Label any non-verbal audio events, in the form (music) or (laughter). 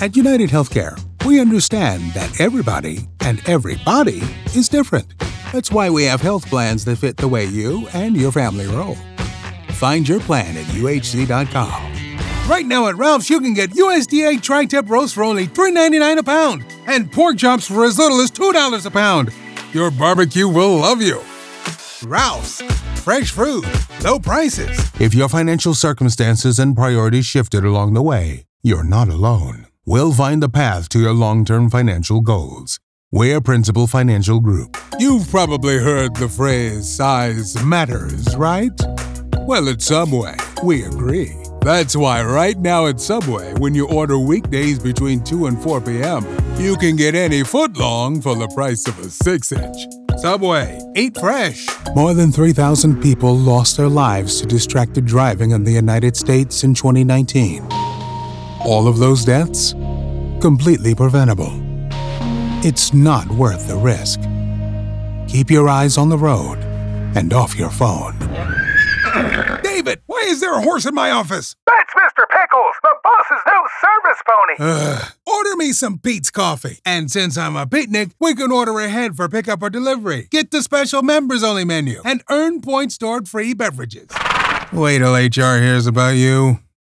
At United Healthcare, we understand that everybody and everybody is different. That's why we have health plans that fit the way you and your family roll. Find your plan at uhc.com. Right now at Ralph's, you can get USDA tri tip roast for only $3.99 a pound and pork chops for as little as $2 a pound. Your barbecue will love you. Ralph's, fresh fruit, low prices. If your financial circumstances and priorities shifted along the way, you're not alone. We'll find the path to your long term financial goals. We're Principal Financial Group. You've probably heard the phrase size matters, right? Well, at Subway, we agree. That's why right now at Subway, when you order weekdays between 2 and 4 p.m., you can get any foot long for the price of a 6 inch. Subway, eat fresh. More than 3,000 people lost their lives to distracted driving in the United States in 2019. All of those deaths? Completely preventable. It's not worth the risk. Keep your eyes on the road and off your phone. (coughs) David, why is there a horse in my office? That's Mr. Pickles, the boss's new service pony. Ugh. Order me some Peet's coffee. And since I'm a Peetnik, we can order ahead for pickup or delivery. Get the special members only menu and earn points toward free beverages. Wait till HR hears about you.